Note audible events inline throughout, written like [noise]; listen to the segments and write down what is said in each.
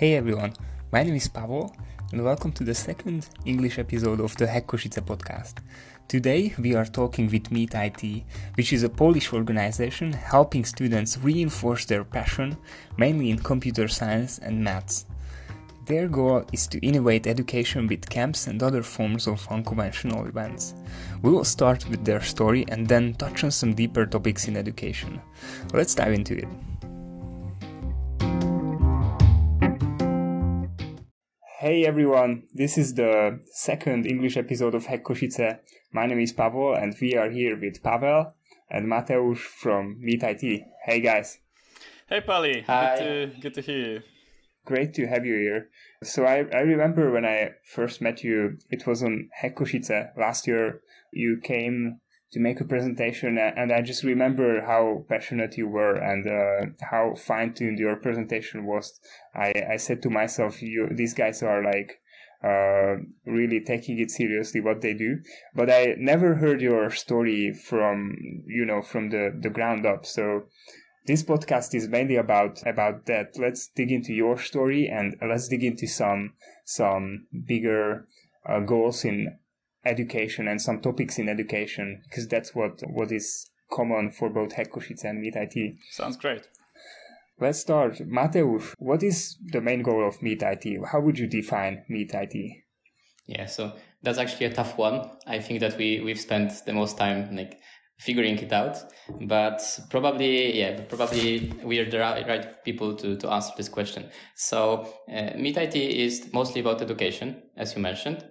Hey everyone, my name is Pavel and welcome to the second English episode of the Hack Kosice podcast. Today we are talking with Meet IT, which is a Polish organization helping students reinforce their passion, mainly in computer science and maths. Their goal is to innovate education with camps and other forms of unconventional events. We will start with their story and then touch on some deeper topics in education. Let's dive into it. Hey everyone, this is the second English episode of Hack Kosice. My name is Pavel and we are here with Pavel and Mateusz from Meet IT. Hey guys. Hey Pali, Hi. good to good to hear you. Great to have you here. So I, I remember when I first met you, it was on Hack Kosice last year. You came to make a presentation and I just remember how passionate you were and uh, how fine-tuned your presentation was. I, I said to myself, you, these guys are like, uh, really taking it seriously what they do. But I never heard your story from, you know, from the, the ground up. So this podcast is mainly about about that. Let's dig into your story and let's dig into some some bigger uh, goals in education and some topics in education because that's what what is common for both Hack Kosice and Meet IT. Sounds great. Let's start. Mateusz, what is the main goal of Meet IT? How would you define Meet IT? Yeah, so that's actually a tough one. I think that we we've spent the most time like figuring it out, but probably yeah, probably we are the right, right people to to answer this question. So uh, Meet IT is mostly about education, as you mentioned.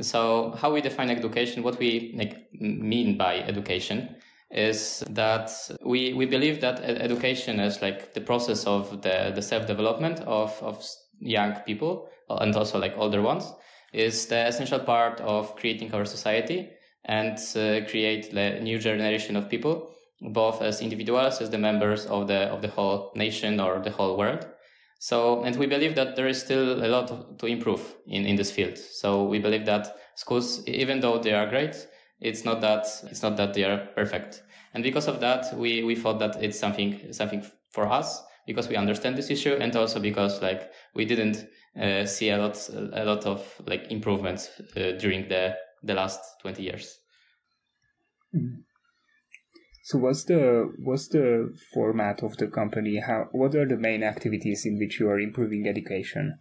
So how we define education, what we like mean by education is that we, we believe that education is like the process of the, the self-development of, of young people and also like older ones is the essential part of creating our society and uh, create the new generation of people both as individuals as the members of the of the whole nation or the whole world so, and we believe that there is still a lot to improve in, in this field. So we believe that schools, even though they are great, it's not that, it's not that they are perfect. And because of that, we, we thought that it's something, something for us because we understand this issue and also because like we didn't uh, see a lot, a lot of like improvements uh, during the, the last 20 years. So what's the what's the format of the company? How what are the main activities in which you are improving education?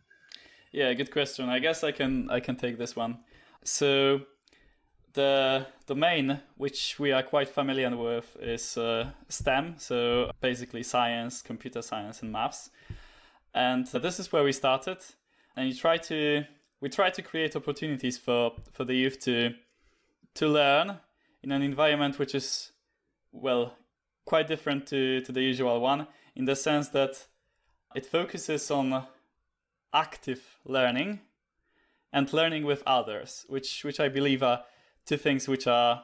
Yeah, good question. I guess I can I can take this one. So the domain which we are quite familiar with is uh, STEM, so basically science, computer science, and maths. And this is where we started. And you try to we try to create opportunities for for the youth to to learn in an environment which is well quite different to to the usual one in the sense that it focuses on active learning and learning with others, which which I believe are two things which are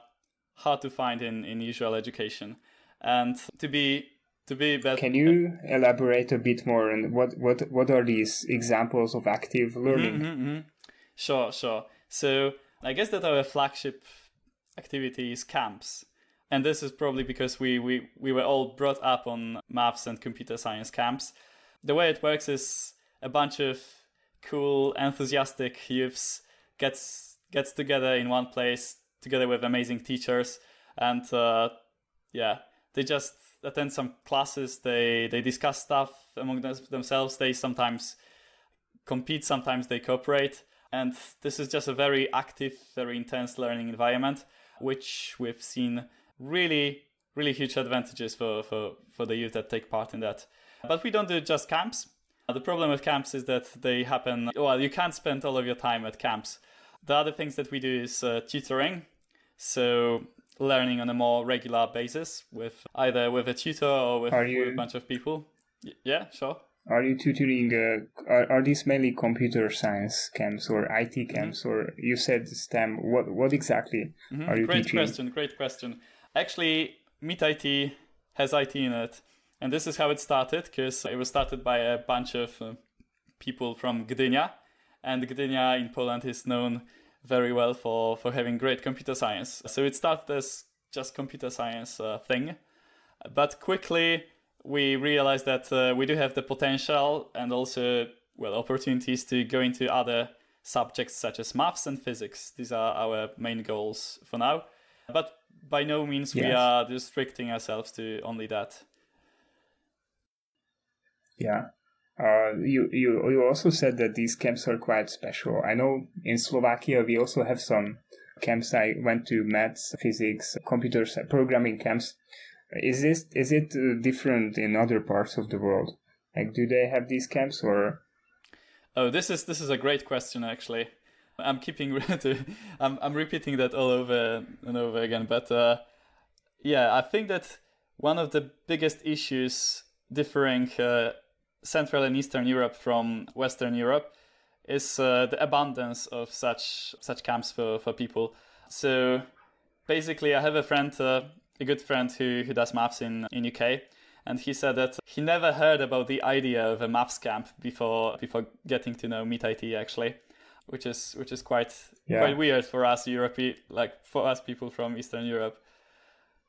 hard to find in, in usual education. And to be to be better Can you elaborate a bit more on what what what are these examples of active learning? Mm-hmm, Sure, sure. So I guess that our flagship activity is camps. And this is probably because we, we, we were all brought up on maths and computer science camps. The way it works is a bunch of cool, enthusiastic youths gets gets together in one place together with amazing teachers and uh, yeah, they just attend some classes, they they discuss stuff among them- themselves, they sometimes compete, sometimes they cooperate. And this is just a very active, very intense learning environment, which we've seen really, really huge advantages for, for, for the youth that take part in that. But we don't do just camps. The problem with camps is that they happen, well, you can't spend all of your time at camps. The other things that we do is uh, tutoring. So learning on a more regular basis with either with a tutor or with, Are with a bunch of people. Y- yeah, sure. Are you tutoring? Uh, are, are these mainly computer science camps or IT camps, or you said STEM? What what exactly Mhm. are you Great teaching? question. Great question. Actually, Meet IT has IT in it, and this is how it started because it was started by a bunch of uh, people from Gdynia, and Gdynia in Poland is known very well for for having great computer science. So it started as just computer science uh, thing, but quickly we realized that uh, we do have the potential and also well opportunities to go into other subjects such as maths and physics. These are our main goals for now. But by no means yes. we are restricting ourselves to only that. Yeah. Uh, you, you you also said that these camps are quite special. I know in Slovakia we also have some camps. I went to maths, physics, computer programming camps. Is this is it uh, different in other parts of the world? Like, do they have these camps or? Oh, this is this is a great question actually. I'm keeping [laughs] I'm I'm repeating that all over and over again, but uh, yeah, I think that one of the biggest issues differing uh, Central and Eastern Europe from Western Europe is uh, the abundance of such such camps for, for people. So basically, I have a friend, uh, a good friend who, who does maths in in UK, and he said that he never heard about the idea of a maths camp before before getting to know Meet IT actually, which is which is quite yeah. quite weird for us European like for us people from Eastern Europe.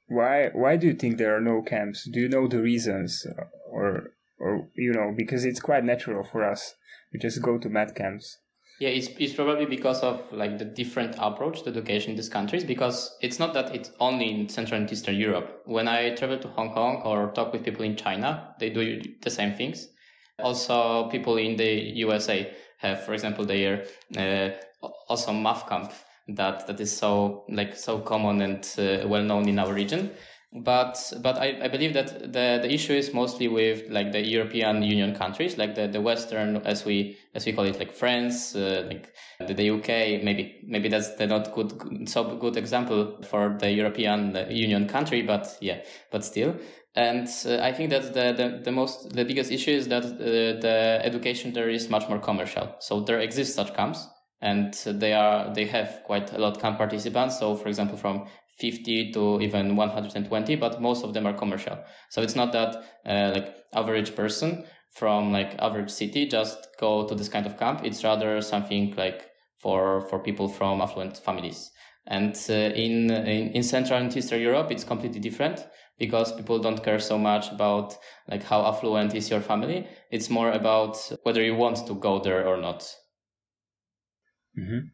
Why why do you think there are no camps? Do you know the reasons or or you know because it's quite natural for us we just go to math camps yeah it's, it's probably because of like the different approach to education in these countries because it's not that it's only in central and eastern europe when i travel to hong kong or talk with people in china they do the same things also people in the usa have for example their uh, also math camp that that is so like so common and uh, well known in our region but but I, I believe that the, the issue is mostly with like the European Union countries, like the, the Western as we as we call it, like France, uh, like the, the, UK. Maybe maybe that's the not good so good example for the European Union country, but yeah, but still. And uh, I think that the, the, the most the biggest issue is that uh, the education there is much more commercial. So there exist such camps, and they are they have quite a lot camp participants. So for example, from 50 to even 120 but most of them are commercial so it's not that uh, like average person from like average city just go to this kind of camp it's rather something like for for people from affluent families and uh, in, in in central and eastern europe it's completely different because people don't care so much about like how affluent is your family it's more about whether you want to go there or not mm-hmm.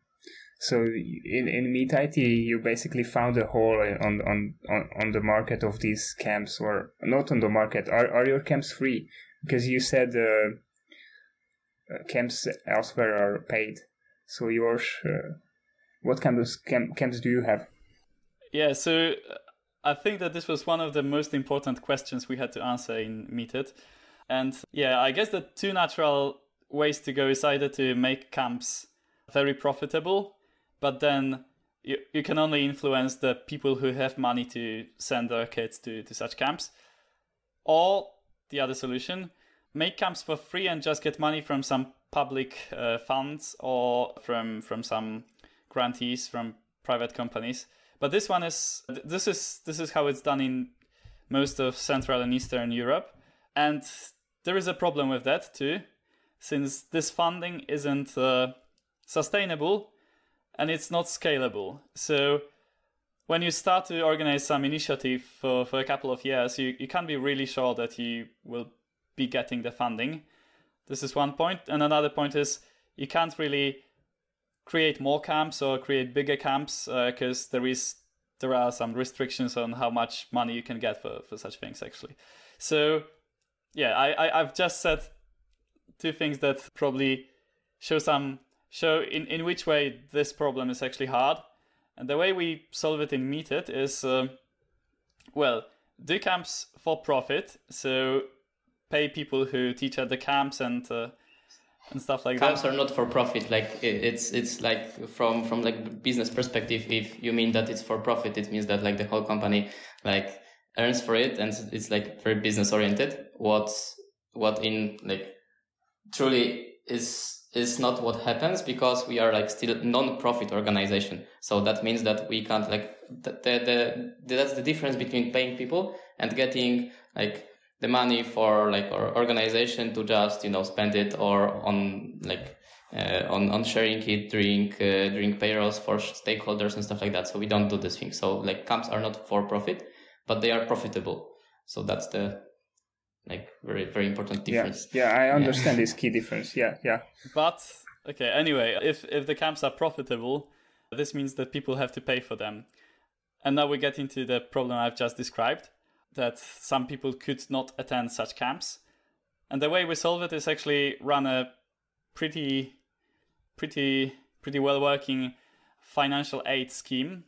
So in in Meet IT, you basically found a hole on on on on the market of these camps, or not on the market. Are are your camps free? Because you said uh, uh camps elsewhere are paid. So yours, uh, what kind of camp, camps do you have? Yeah, so uh, I think that this was one of the most important questions we had to answer in Meet It. And yeah, I guess the two natural ways to go is either to make camps very profitable but then you, you can only influence the people who have money to send their kids to, to such camps. Or the other solution, make camps for free and just get money from some public uh, funds or from from some grantees from private companies. But this one is this is this is how it's done in most of Central and Eastern Europe, and there is a problem with that too, since this funding isn't uh, sustainable and it's not scalable. So when you start to organize some initiative for, for a couple of years, you, you can't be really sure that you will be getting the funding. This is one point. And another point is you can't really create more camps or create bigger camps because uh, there is there are some restrictions on how much money you can get for, for such things actually. So yeah, I, I I've just said two things that probably show some so in, in which way this problem is actually hard. And the way we solve it in Meet It is, uh, well, do camps for profit. So pay people who teach at the camps and uh, and stuff like camps that. Camps are not for profit. Like it's it's like from from like business perspective. If you mean that it's for profit, it means that like the whole company like earns for it, and it's like very business oriented. What what in like truly is is not what happens because we are like still non-profit organization. So that means that we can't like the, the, the that's the difference between paying people and getting like the money for like our organization to just you know spend it or on like uh, on on sharing it during uh, during payrolls for stakeholders and stuff like that. So we don't do this thing. So like camps are not for profit, but they are profitable. So that's the like very very important difference. Yeah, yeah I understand yeah. this [laughs] key difference. Yeah, yeah. But okay, anyway, if if the camps are profitable, this means that people have to pay for them. And now we get into the problem I've just described that some people could not attend such camps. And the way we solve it is actually run a pretty pretty pretty well working financial aid scheme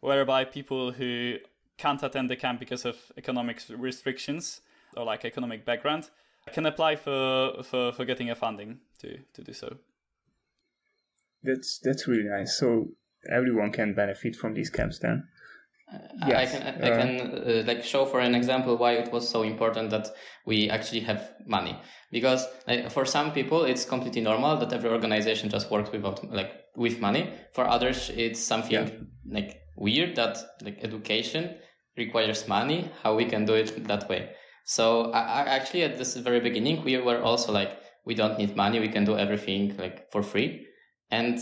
whereby people who can't attend the camp because of economic restrictions or like economic background can apply for, for, for getting a funding to, to do so. That's that's really nice. So everyone can benefit from these camps then. Yes. I can I, uh, can uh, like show for an example why it was so important that we actually have money because like, for some people it's completely normal that every organization just works without like with money. For others it's something yeah. like weird that like education requires money. How we can do it that way? So I, I actually at this very beginning we were also like we don't need money. We can do everything like for free. And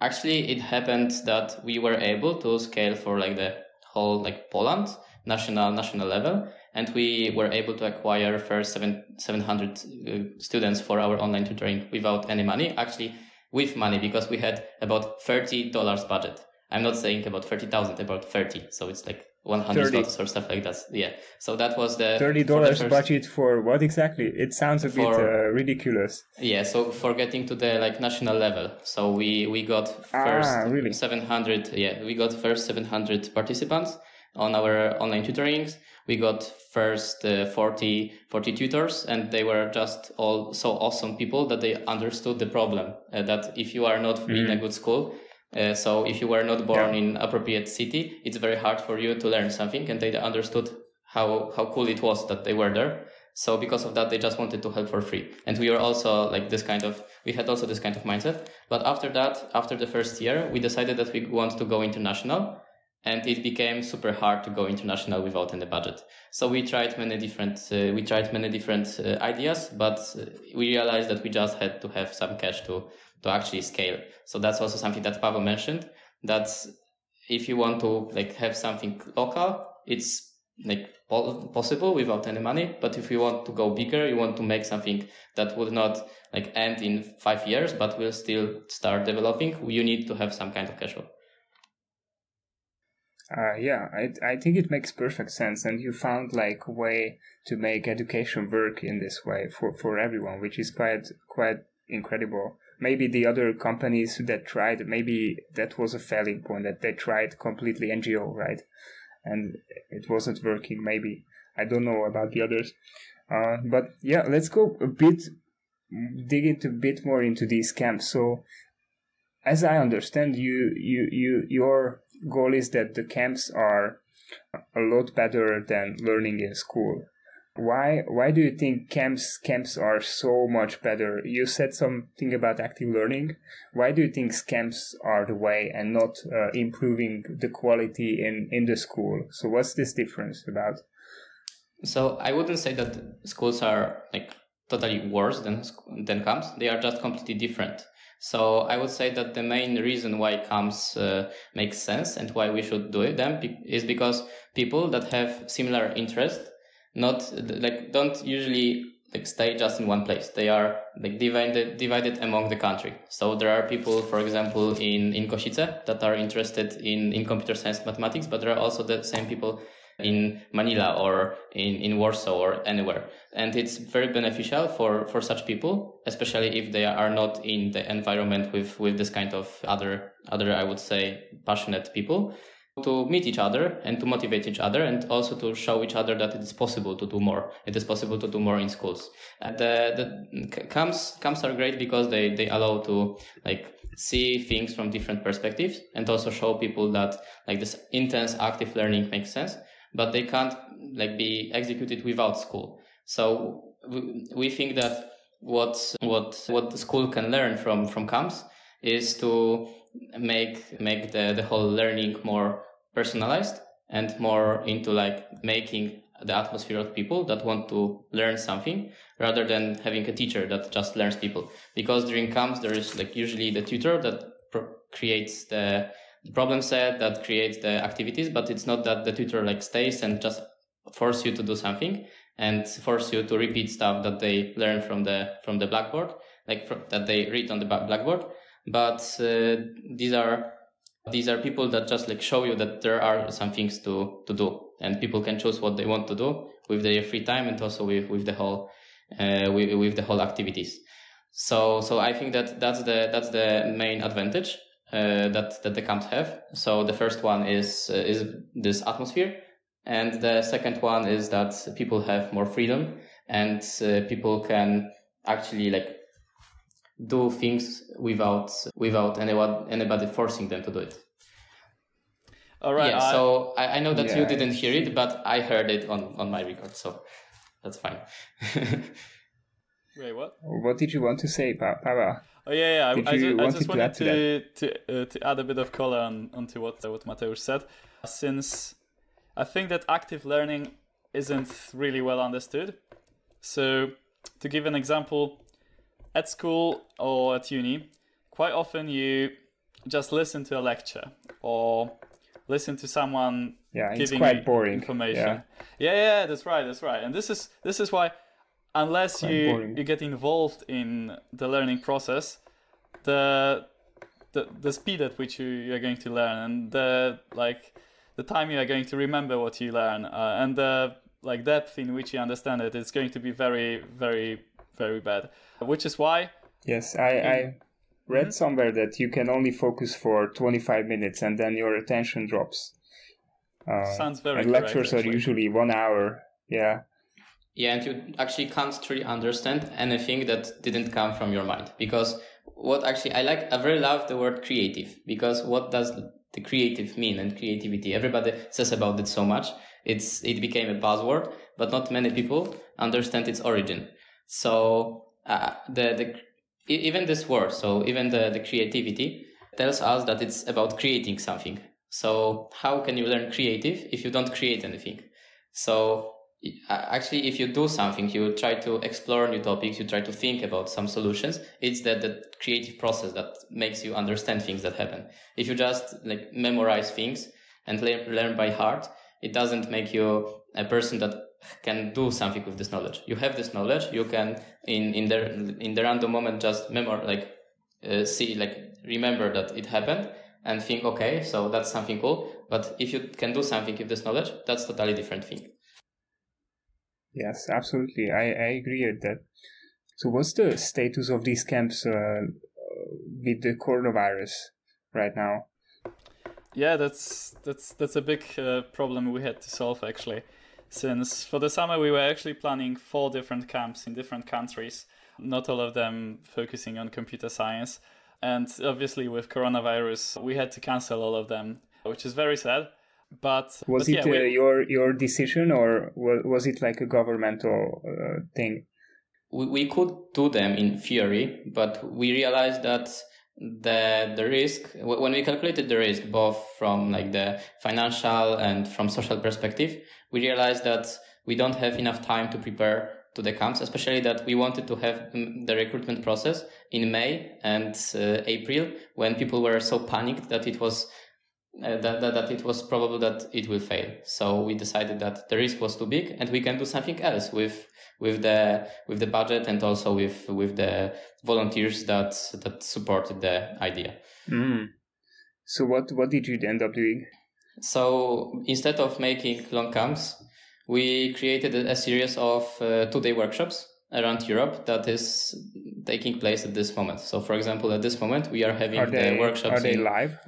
actually it happened that we were able to scale for like the like Poland national national level and we were able to acquire first seven, 700 uh, students for our online tutoring without any money actually with money because we had about $30 budget. I'm not saying about 30000 about 30 so it's like 100 dollars or stuff like that. Yeah. So that was the thirty dollars budget for what exactly? It sounds a for, bit uh, ridiculous. Yeah. So for getting to the like national level, so we we got ah, first ah, really? seven hundred. Yeah, we got first seven hundred participants on our online tutorings. We got first uh, 40, 40 tutors, and they were just all so awesome people that they understood the problem. Uh, that if you are not mm-hmm. in a mm. good school, uh, so if you were not born yeah. in appropriate city, it's very hard for you to learn something, and they understood how how cool it was that they were there. So because of that, they just wanted to help for free. And we were also like this kind of we had also this kind of mindset. But after that, after the first year, we decided that we want to go international. And it became super hard to go international without any budget. So we tried many different, uh, we tried many different uh, ideas, but uh, we realized that we just had to have some cash to to actually scale. So that's also something that Pavel mentioned. That if you want to like have something local, it's like possible without any money. But if you want to go bigger, you want to make something that would not like end in five years, but will still start developing, you need to have some kind of cash flow. Uh, yeah, I I think it makes perfect sense, and you found like a way to make education work in this way for for everyone, which is quite quite incredible maybe the other companies that tried, maybe that was a failing point that they tried completely NGO, right? And it wasn't working. Maybe I don't know about the others, uh, but yeah, let's go a bit, dig into a bit more into these camps. So, as I understand, you you you your goal is that the camps are a lot better than learning in school why why do you think camps camps are so much better? You said something about active learning. Why do you think camps are the way and not uh, improving the quality in in the school? So what's this difference about? So i wouldn't say that schools are like totally worse than than camps. They are just completely different. So I would say that the main reason why camps uh, makes sense and why we should do it them is because people that have similar interest not like don't usually like stay just in one place. They are like divided divided among the country. So there are people, for example, in in Košice that are interested in in computer science mathematics, but there are also the same people in Manila or in, in Warsaw or anywhere. And it's very beneficial for, for such people, especially if they are not in the environment with, with this kind of other, other, I would say, passionate people to meet each other and to motivate each other and also to show each other that it is possible to do more. It is possible to do more in schools. And uh, the, the camps, camps are great because they, they allow to like see things from different perspectives and also show people that like this intense active learning makes sense, but they can't like be executed without school. So we, we think that what, what, what the school can learn from, from camps is to make make the, the whole learning more personalized and more into like making the atmosphere of people that want to learn something rather than having a teacher that just learns people. Because during camps, there is like usually the tutor that pro- creates the problem set, that creates the activities, but it's not that the tutor like stays and just force you to do something and force you to repeat stuff that they learn from the from the blackboard, like that they read on the blackboard. But uh, these are these are people that just like show you that there are some things to to do, and people can choose what they want to do with their free time and also with with the whole uh, with, with the whole activities. So so I think that that's the that's the main advantage uh, that that the camps have. So the first one is uh, is this atmosphere, and the second one is that people have more freedom and uh, people can actually like do things without without anyone anybody forcing them to do it. All right. Yeah. I, so I, I know that you didn't hear it, but I heard it on on my record, so that's fine. [laughs] wait, what? What did you want to say, pa- Pavel? Oh yeah, yeah. I, I, you ju- I just to wanted add to to to, uh, to add a bit of color on, onto what uh, what Mateusz said, since I think that active learning isn't really well understood. So, to give an example, at school or at uni, quite often you just listen to a lecture or listen to someone Yeah, it's giving quite you boring. information. Yeah. yeah, yeah, that's right, that's right. And this is this is why unless Quite you boring. you get involved in the learning process, the the the speed at which you you're going to learn and the like the time you are going to remember what you learn uh, and the like depth in which you understand it is going to be very very very bad. Which is why Yes, I, I read somewhere that you can only focus for 25 minutes and then your attention drops. Uh, sounds very and correct, lectures are actually. usually one hour. Yeah. Yeah, and you actually can't truly understand anything that didn't come from your mind. Because what actually I like, I very love the word creative. Because what does the creative mean and creativity? Everybody says about it so much. It's it became a buzzword, but not many people understand its origin. So uh, the the even this word, so even the the creativity tells us that it's about creating something. So how can you learn creative if you don't create anything? So uh, actually if you do something you try to explore new topics you try to think about some solutions it's that the creative process that makes you understand things that happen if you just like memorize things and learn by heart it doesn't make you a person that can do something with this knowledge you have this knowledge you can in in the in the random moment just memor like uh, see like remember that it happened and think okay so that's something cool but if you can do something with this knowledge that's totally different thing Yes, absolutely. I, I agree with that. So, what's the status of these camps uh, with the coronavirus right now? Yeah, that's that's that's a big uh, problem we had to solve actually. Since for the summer we were actually planning four different camps in different countries, not all of them focusing on computer science. And obviously with coronavirus, we had to cancel all of them, which is very sad. But Was but it yeah, uh, we- your your decision or was, was it like a governmental uh, thing? we, we could do them in theory, but we realized that the the risk when we calculated the risk both from like the financial and from social perspective, we realized that we don't have enough time to prepare to the camps, especially that we wanted to have mm, the recruitment process in May and uh, April when people were so panicked that it was uh, that, that, that it was probable that it will fail. So we decided that the risk was too big and we can do something else with with the with the budget and also with with the volunteers that that supported the idea. Mm. So, what what did you end up doing? So instead of making long camps, we created a, series of uh, two-day workshops around Europe that is taking place at this moment. So, for example, at this moment we are having Are they the workshops. are they in- live?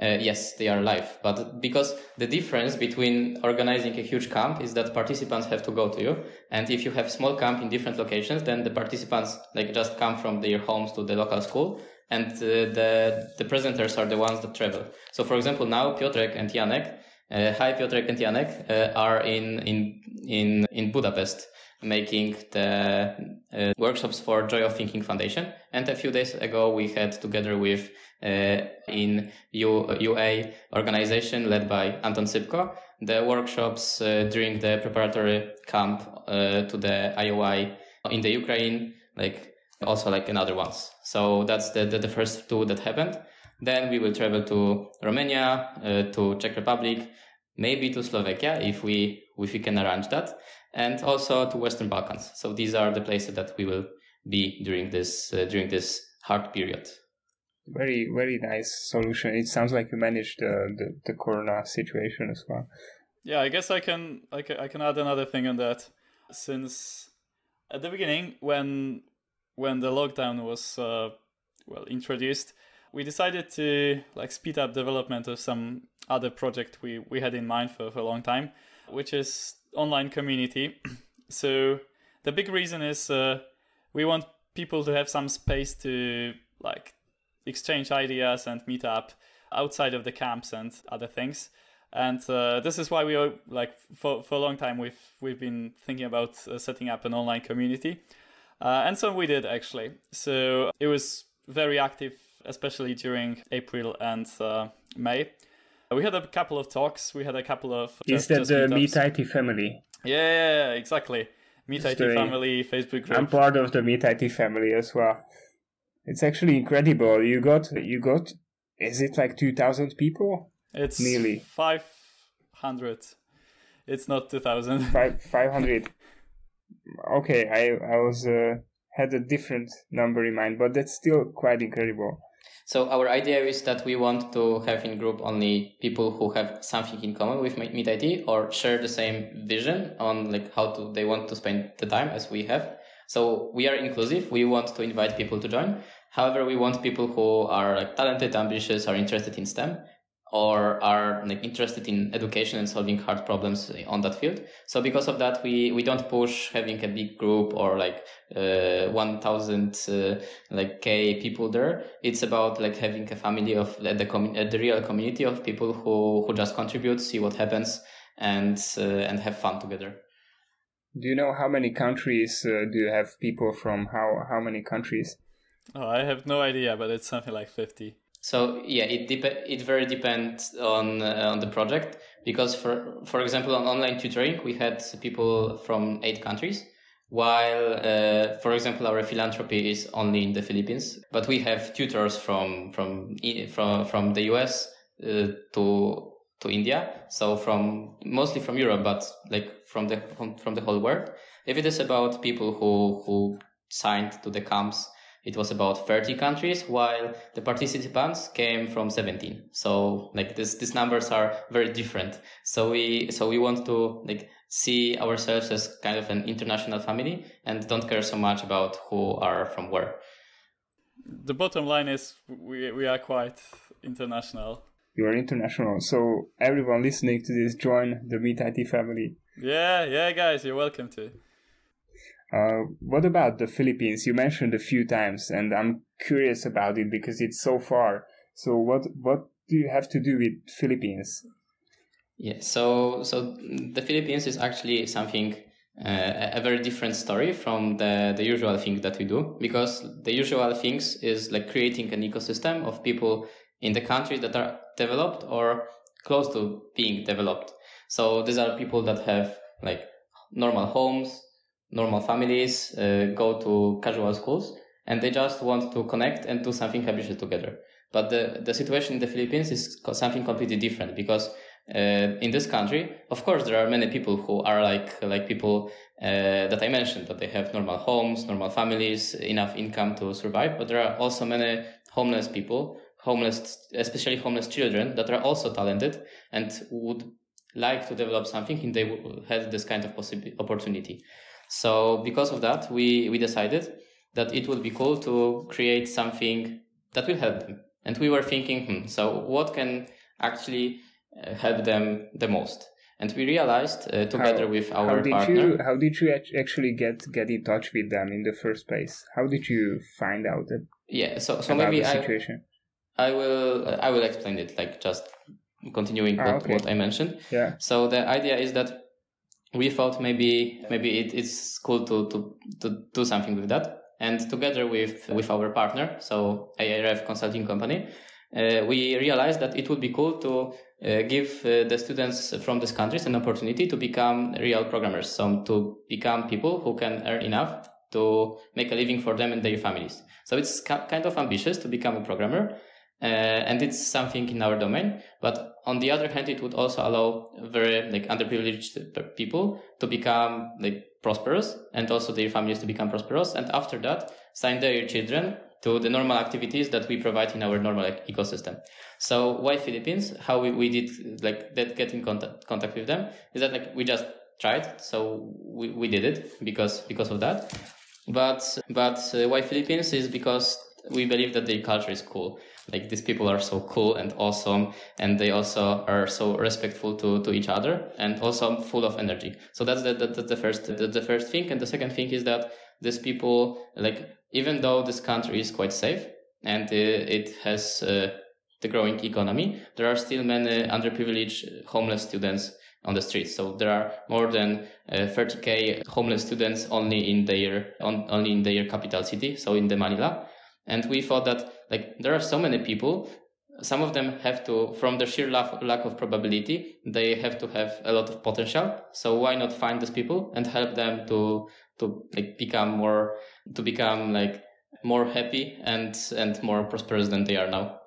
Uh, yes, they are live, but because the difference between organizing a huge camp is that participants have to go to you, and if you have small camp in different locations, then the participants like just come from their homes to the local school, and uh, the the presenters are the ones that travel. So, for example, now Piotrek and Janek, uh, hi Piotrek and Janek, uh, are in in in in Budapest making the uh, workshops for Joy of Thinking Foundation. And a few days ago, we had together with in U- UA organization led by Anton Sipko, the workshops uh, during the preparatory camp uh, to the IOI in the Ukraine, like also like another ones. So that's the, the, the first two that happened. Then we will travel to Romania, uh, to Czech Republic, maybe to Slovakia if we if we can arrange that, and also to Western Balkans. So these are the places that we will be during this uh, during this hard period. Very very nice solution. It sounds like you managed the, the, the corona situation as well. Yeah, I guess I can, I can I can add another thing on that. Since at the beginning, when when the lockdown was uh, well introduced, we decided to like speed up development of some other project we we had in mind for, for a long time, which is online community. [clears throat] so the big reason is uh, we want people to have some space to like exchange ideas and meet up outside of the camps and other things. And uh, this is why we are like for, for a long time we've we've been thinking about uh, setting up an online community. Uh, and so we did actually. So it was very active especially during april and uh, may. We had a couple of talks. We had a couple of is that the meet it family? Yeah, exactly. Meet it family facebook group. I'm part of the meet it family as well it's actually incredible you got you got is it like 2000 people it's nearly 500. It's not 2000. [laughs] Five, 500. Okay, I I was uh, had a different number in mind, but that's still quite incredible. So our idea is that we want to have in group only people who have something in common with Meet IT or share the same vision on like how to they want to spend the time as we have. So we are inclusive. We want to invite people to join. However, we want people who are like talented, ambitious, are interested in STEM, or are like interested in education and solving hard problems on that field. So because of that, we, we don't push having a big group or like, uh, 1000, uh, like K people there. It's about like having a family of uh, the, com- the real community of people who, who just contribute, see what happens and, uh, and have fun together. Do you know how many countries uh, do you have people from? How, how many countries? Oh, I have no idea, but it's something like 50. So yeah, it dep- it very depends on uh, on the project because for for example on online tutoring we had people from eight countries, while uh, for example our philanthropy is only in the Philippines, but we have tutors from from from from the US uh, to to India, so from mostly from Europe, but like from the from, from the whole world. If it is about people who who signed to the camps it was about 30 countries while the participants came from 17 so like this these numbers are very different. So we so we want to like see ourselves as kind of an international family and don't care so much about who are from where. The bottom line is we we are quite international. You are international so everyone listening to this join the meet it family. Yeah yeah guys you're welcome to uh, what about the Philippines? You mentioned a few times, and I'm curious about it because it's so far. So, what what do you have to do with Philippines? Yeah, so so the Philippines is actually something uh, a very different story from the the usual thing that we do because the usual things is like creating an ecosystem of people in the country that are developed or close to being developed. So these are people that have like normal homes, normal families uh, go to casual schools and they just want to connect and do something habitual together. But the, the situation in the Philippines is something completely different because uh, in this country, of course, there are many people who are like like people uh, that I mentioned that they have normal homes, normal families, enough income to survive. But there are also many homeless people, homeless, especially homeless children, that are also talented and would like to develop something, and they had this kind of possibility opportunity. So because of that, we, we decided that it would be cool to create something that will help them. And we were thinking, hmm, so what can actually uh, help them the most? And we realized uh, together how, with our how did partner. You, how did you actually get get in touch with them in the first place? How did you find out that? Yeah, so so maybe situation? I, I will I will explain it like just continuing ah, what, okay. what I mentioned. Yeah. So the idea is that we thought maybe maybe it, it's cool to, to to do something with that. And together with with our partner so ARF consulting company uh, we realized that it would be cool to uh, give uh, the students from these countries an opportunity to become real programmers so to become people who can earn enough to make a living for them and their families. So it's ca- kind of ambitious to become a programmer and it's something in our domain. But on the other hand, it would also allow very like underprivileged people to become like prosperous and also their families to become prosperous. And after that, sign their children to the normal activities that we provide in our normal like, ecosystem. So why Philippines? How we, we did like that get in contact contact with them is that like we just tried. So we, we did it because because of that. But but uh, why Philippines is because we believe that the culture is cool like these people are so cool and awesome and they also are so respectful to, to each other and also full of energy so that's the, the, the first the, the first thing and the second thing is that these people like even though this country is quite safe and it has uh, the growing economy there are still many underprivileged homeless students on the streets. So there are more than uh, 30k homeless students only in their on, only in their capital city, so in the Manila. And we thought that like there are so many people, some of them have to, from the sheer lack, lack of probability, they have to have a lot of potential. So why not find these people and help them to to like become more to become like more happy and and more prosperous than they are now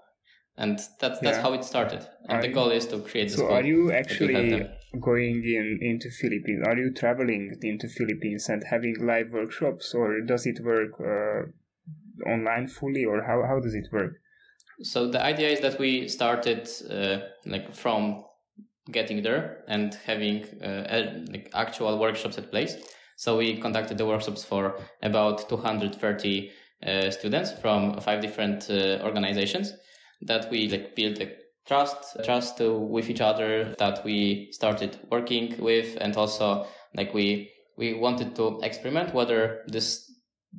and that's that's yeah. how it started and are the goal you, is to create so are you actually going in into philippines are you traveling into philippines and having live workshops or does it work uh, online fully, or how how does it work? So the idea is that we started uh, like from getting there and having uh, like actual workshops at place. So we conducted the workshops for about 230 uh, students from five different uh, organizations that we like built a trust trust with each other that we started working with and also like we we wanted to experiment whether these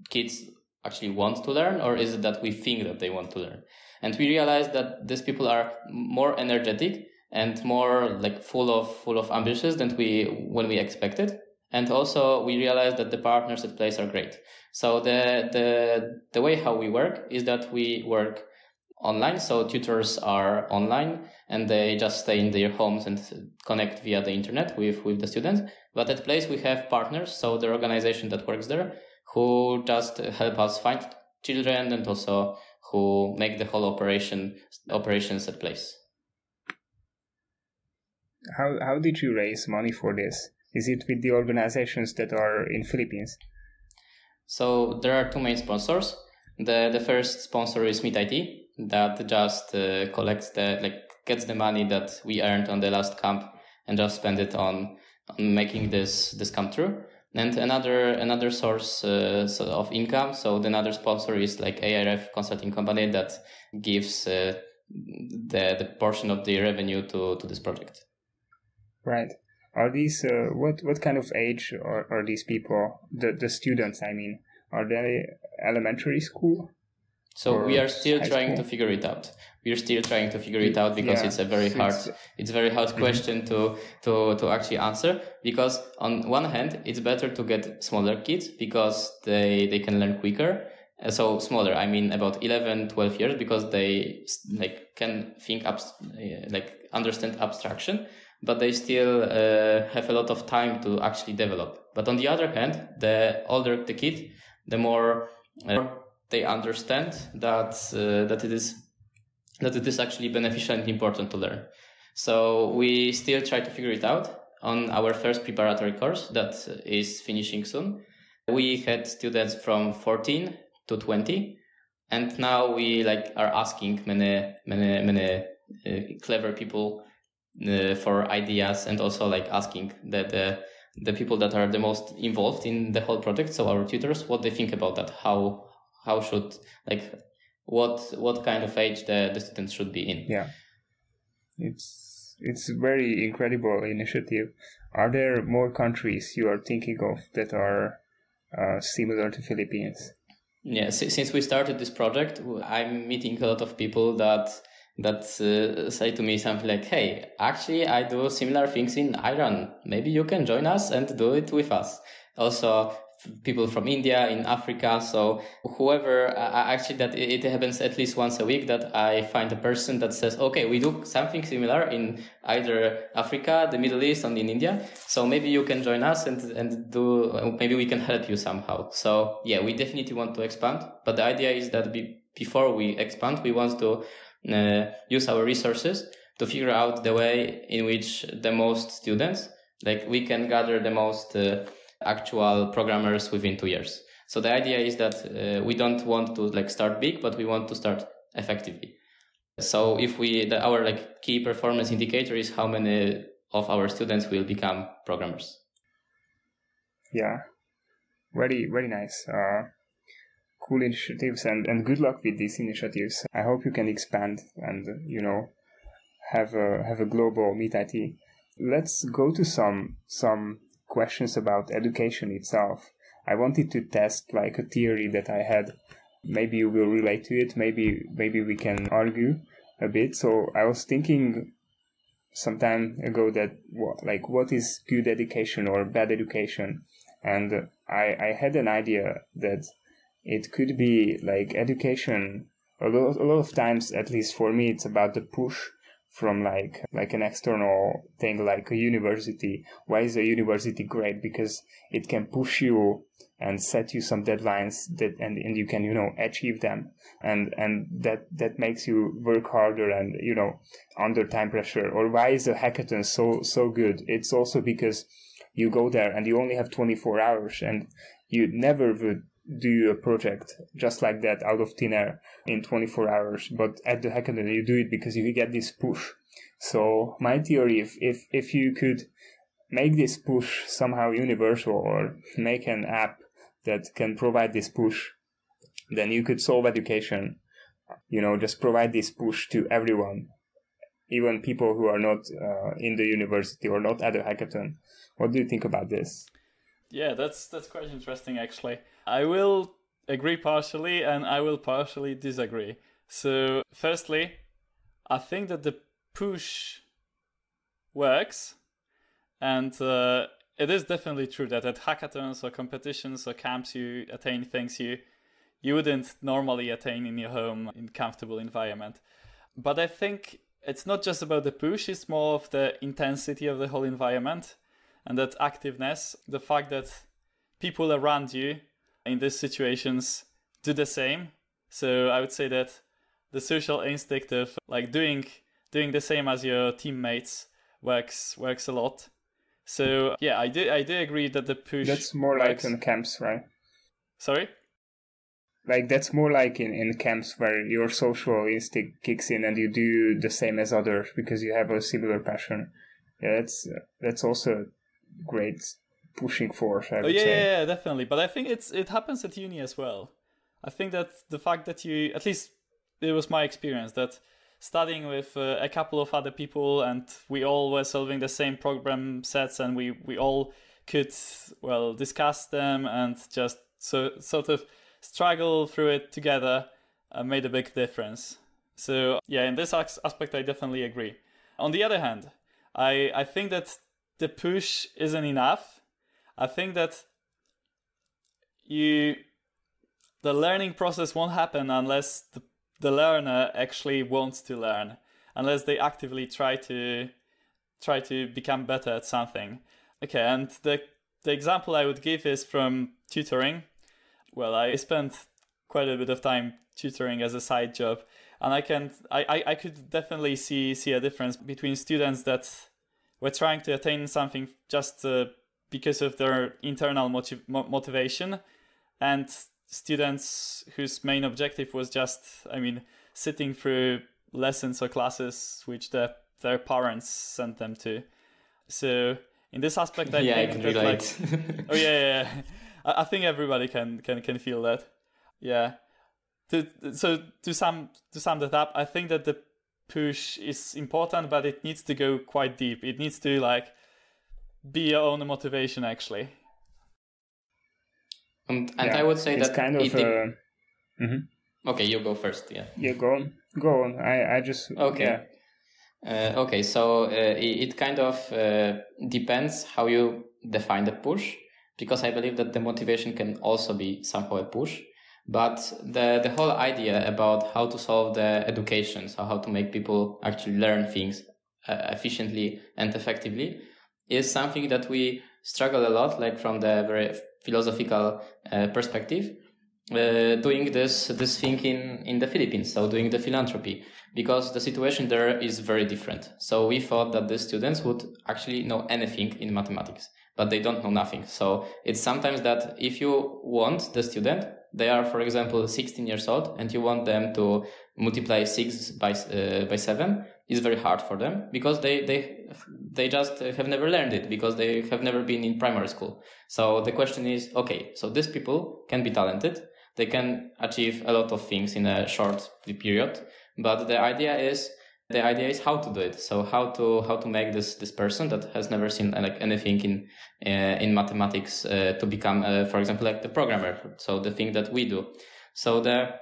kids actually want to learn or is it that we think that they want to learn? And we realized that these people are more energetic and more like full of full of ambitions than we when we expected. And also we realized that the partners at place are great. So the the the way how we work is that we work online so tutors are online and they just stay in their homes and connect via the internet with with the students. But at place we have partners so the organization that works there who just help us find children and also who make the whole operation operations at place. How how did you raise money for this? Is it with the organizations that are in Philippines? So there are two main sponsors. The the first sponsor is Meet IT that just uh, collects the like gets the money that we earned on the last camp and just spend it on, on making this this come true and another another source uh, of income. So the another sponsor is like arf consulting company that gives uh, the the portion of the revenue to to this project. Right. Are these uh, what what kind of age are, are these people the the students i mean? Are they elementary school so we are still trying school? to figure it out. We are still trying to figure it out because yeah. it's a very hard, it's a very hard mm-hmm. question to, to, to actually answer. Because on one hand, it's better to get smaller kids because they, they can learn quicker. Uh, so smaller, I mean about 11, 12 years because they like can think up, uh, like understand abstraction, but they still uh, have a lot of time to actually develop. But on the other hand, the older the kid, the more uh, they understand that uh, that it is that it is actually beneficial and important to learn. So we still try to figure it out on our first preparatory course that is finishing soon. We had students from 14 to 20 and now we like are asking many many many uh, clever people uh, for ideas and also like asking that the the people that are the most involved in the whole project so our tutors what they think about that how how should like what what kind of age the, the students should be in. Yeah. It's it's very incredible initiative. Are there more countries you are thinking of that are uh, similar to philippines? Yeah since we started this project i'm meeting a lot of people that that uh, say to me something like hey actually i do similar things in iran. Maybe you can join us and do it with us. Also people from India, in Africa. So whoever, uh, actually, that it, happens at least once a week that I find a person that says, okay, we do something similar in either Africa, the Middle East, and in India. So maybe you can join us and and do. Maybe we can help you somehow. So yeah, we definitely want to expand. But the idea is that be, before we expand, we want to uh, use our resources to figure out the way in which the most students, like we can gather the most uh, actual programmers within two years. So the idea is that uh, we don't want to like start big, but we want to start effectively. So if we, the, our like key performance indicator is how many of our students will become programmers. Yeah, very very nice. Uh, cool initiatives and, and good luck with these initiatives. I hope you can expand and you know have a have a global meet IT. Let's go to some some questions about education itself. I wanted to test like a theory that I had. Maybe you will relate to it. Maybe maybe we can argue a bit. So I was thinking some time ago that like what is good education or bad education, and I I had an idea that it could be like education. A lot, a lot of times, at least for me, it's about the push from like like an external thing like a university. Why is a university great? Because it can push you and set you some deadlines that and, and you can you know achieve them. And and that that makes you work harder and you know under time pressure. Or why is a hackathon so so good? It's also because you go there and you only have 24 hours and you never would do a project just like that out of thin air in 24 hours but at the hackathon you do it because you get this push. So my theory if if, if you could make this push somehow universal or make an app that can provide this push then you could solve education. You know just provide this push to everyone even people who are not uh, in the university or not at the hackathon. What do you think about this? Yeah that's that's quite interesting actually I will agree partially and I will partially disagree. So, firstly, I think that the push works, and uh, it is definitely true that at hackathons or competitions or camps you attain things you you wouldn't normally attain in your home in comfortable environment. But I think it's not just about the push; it's more of the intensity of the whole environment and that activeness, the fact that people around you in these situations do the same. So I would say that the social instinct of like doing doing the same as your teammates works works a lot. So yeah, I do I do agree that the push That's more works. like in camps, right? Sorry? Like that's more like in, in camps where your social instinct kicks in and you do the same as others because you have a similar passion. Yeah, that's that's also great pushing force. I oh yeah, say. yeah, yeah, definitely. But I think it's it happens at uni as well. I think that the fact that you, at least it was my experience that studying with uh, a couple of other people and we all were solving the same program sets and we we all could well discuss them and just so sort of struggle through it together uh, made a big difference. So yeah, in this aspect, I definitely agree. On the other hand, I I think that the push isn't enough. I think that you the learning process won't happen unless the, the learner actually wants to learn, unless they actively try to try to become better at something. Okay, and the the example I would give is from tutoring. Well, I spent quite a bit of time tutoring as a side job, and I can I, I, could definitely see see a difference between students that were trying to attain something just uh, because of their internal motiv- motivation. And students whose main objective was just i mean sitting through lessons or classes which their their parents sent them to. So in this aspect i [laughs] yeah, I think can that relate. like [laughs] oh yeah, yeah, yeah. I, I think everybody can can can feel that. Yeah. To, so to sum to sum that up i think that the push is important but it needs to go quite deep. It needs to like be your own motivation actually and and Yeah, I would say it's that kind of. it, Uh, mhm. okay, you go first. Yeah. Yeah, go on, go on. I I just Okay. Yeah. Uh, okay, so uh, it, it kind of uh, depends how you define the push, because I believe that the motivation can also be somehow a push. But the the whole idea about how to solve the education, so how to make people actually learn things uh, efficiently and effectively, is something that we struggle a lot, like from the very philosophical uh, perspective. uh, doing this this thing in in the Philippines, so doing the philanthropy, because the situation there is very different. So we thought that the students would actually know anything in mathematics, but they don't know nothing. So it's sometimes that if you want the student, they are, for example, 16 years old, and you want them to multiply six by uh, by seven, is very hard for them because they they they just have never learned it because they have never been in primary school. So the question is, okay, so these people can be talented, they can achieve a lot of things in a short period, but the idea is the idea is how to do it. So how to how to make this this person that has never seen like anything in uh, in mathematics uh, to become, uh, for example, like the programmer. So the thing that we do. So the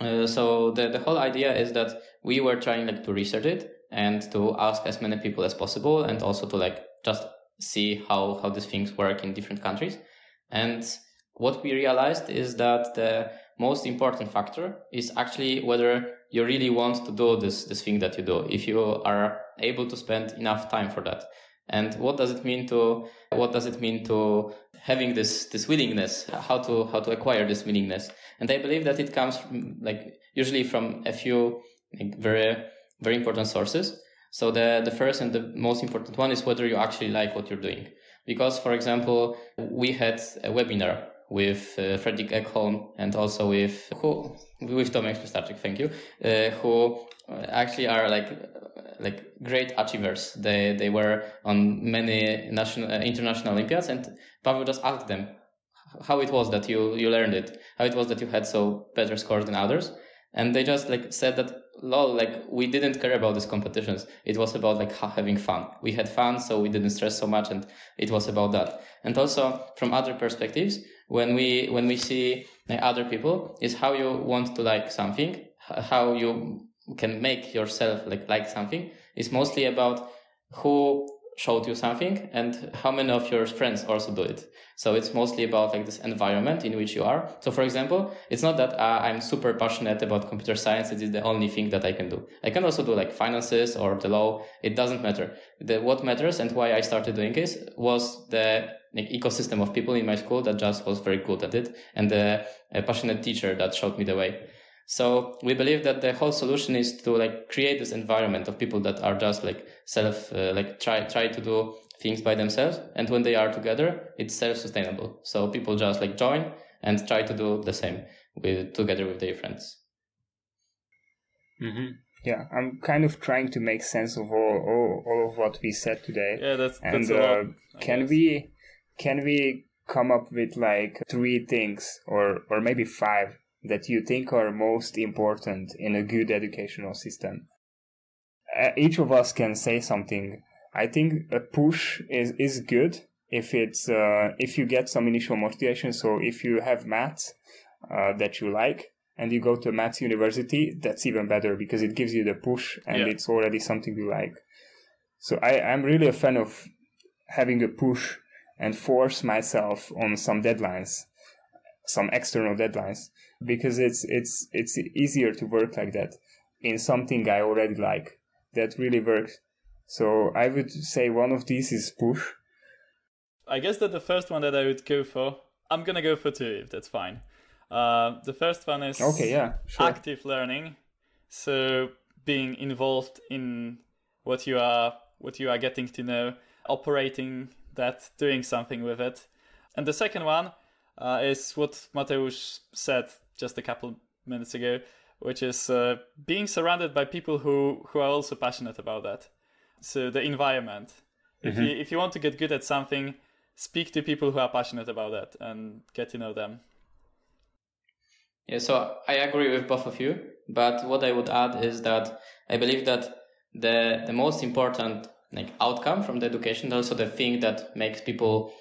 uh, so the the whole idea is that we were trying like to research it and to ask as many people as possible, and also to like just see how how these things work in different countries. And what we realized is that the most important factor is actually whether you really want to do this this thing that you do if you are able to spend enough time for that. And what does it mean to what does it mean to having this this willingness? How to how to acquire this willingness and i believe that it comes from, like usually from a few like, very very important sources so the the first and the most important one is whether you actually like what you're doing because for example we had a webinar with uh, Fredrik Ekholm and also with who with Tomek Starczyk, thank you, uh, who actually are like like great achievers. They they were on many national uh, international Olympiads, and Pavel just asked them how it was that you you learned it, how it was that you had so better scores than others, and they just like said that lol like we didn't care about these competitions. It was about like having fun. We had fun so we didn't stress so much and it was about that. And also from other perspectives when we when we see like, other people is how you want to like something how you can make yourself like like something. Is mostly about who showed you something and how many of your friends also do it. So it's mostly about like this environment in which you are. So for example it's not that uh, i'm super passionate about computer science it is the only thing that i can do. I can also do like finances or the law it doesn't matter. The what matters and why i started doing this was the like, ecosystem of people in my school that just was very good at it and the a passionate teacher that showed me the way so we believe that the whole solution is to like create this environment of people that are just like self, uh, like try, try to do things by themselves. And when they are together, it's self-sustainable. So people just like join and try to do the same with together with their friends. Mm-hmm. Yeah, I'm kind of trying to make sense of all, all, all of what we said today. Yeah, that's, and that's uh, can guess. we can we come up with like three things or or maybe five that you think are most important in a good educational system. Uh, each of us can say something. I think a push is, is good if it's uh, if you get some initial motivation. So if you have maths uh, that you like and you go to a maths university, that's even better because it gives you the push and yeah. it's already something you like. So I, I'm really a fan of having a push and force myself on some deadlines, some external deadlines because it's it's it's easier to work like that in something I already like that really works. So I would say one of these is push. I guess that the first one that I would go for, I'm gonna go for two if that's fine. Uh, the first one is okay, yeah, sure. active learning. So being involved in what you are what you are getting to know, operating that, doing something with it. And the second one uh, is what Mateusz said just a couple minutes ago, which is uh, being surrounded by people who, who are also passionate about that. So the environment. Mm-hmm. If you if you want to get good at something, speak to people who are passionate about that and get to know them. Yeah, so I agree with both of you, but what I would add is that I believe that the the most important like outcome from the education, also the thing that makes people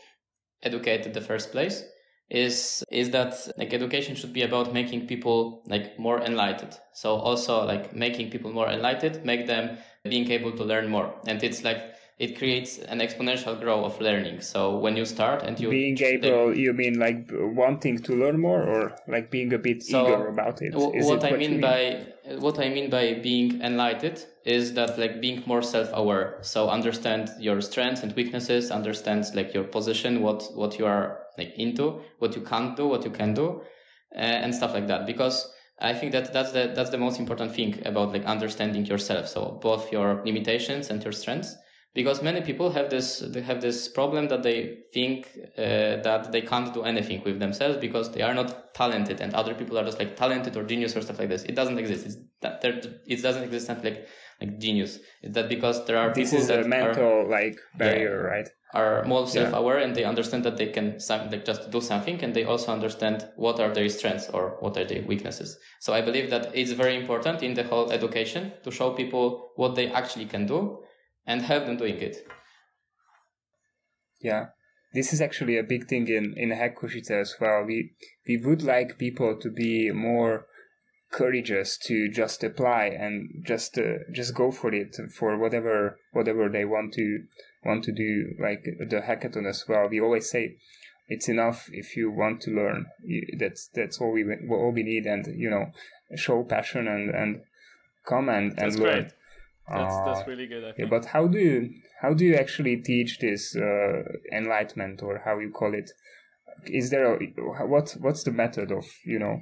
educated in the first place, is is that like education should be about making people like more enlightened. So also like making people more enlightened make them being able to learn more. And it's like it creates an exponential growth of learning. So when you start and you being able you mean like wanting to learn more or like being a bit so eager about it? w- what it i mean, mean? by what i mean by being enlightened is that like being more self-aware so understand your strengths and weaknesses understand like your position what what you are like into what you can't do what you can do uh, and stuff like that. Because I think that that's the that's the most important thing about like understanding yourself. So both your limitations and your strengths. Because many people have this they have this problem that they think uh, that they can't do anything with themselves because they are not talented, and other people are just like talented or genius or stuff like this. It doesn't exist. It's that it doesn't exist and like like genius. is that because there are this people is that a mental are, like barrier, yeah. right? are more self-aware and they understand that they can some, like just do something and they also understand what are their strengths or what are their weaknesses so i believe that it's very important in the whole education to show people what they actually can do and help them doing it yeah this is actually a big thing in in hack as well we we would like people to be more courageous to just apply and just uh, just go for it for whatever whatever they want to want to do like the hackathon as well we always say it's enough if you want to learn that's that's all we all we need and you know show passion and and come and, and that's learn great. That's, uh, that's really good. Yeah, but how do you how do you actually teach this uh, enlightenment or how you call it? Is there a what what's the method of you know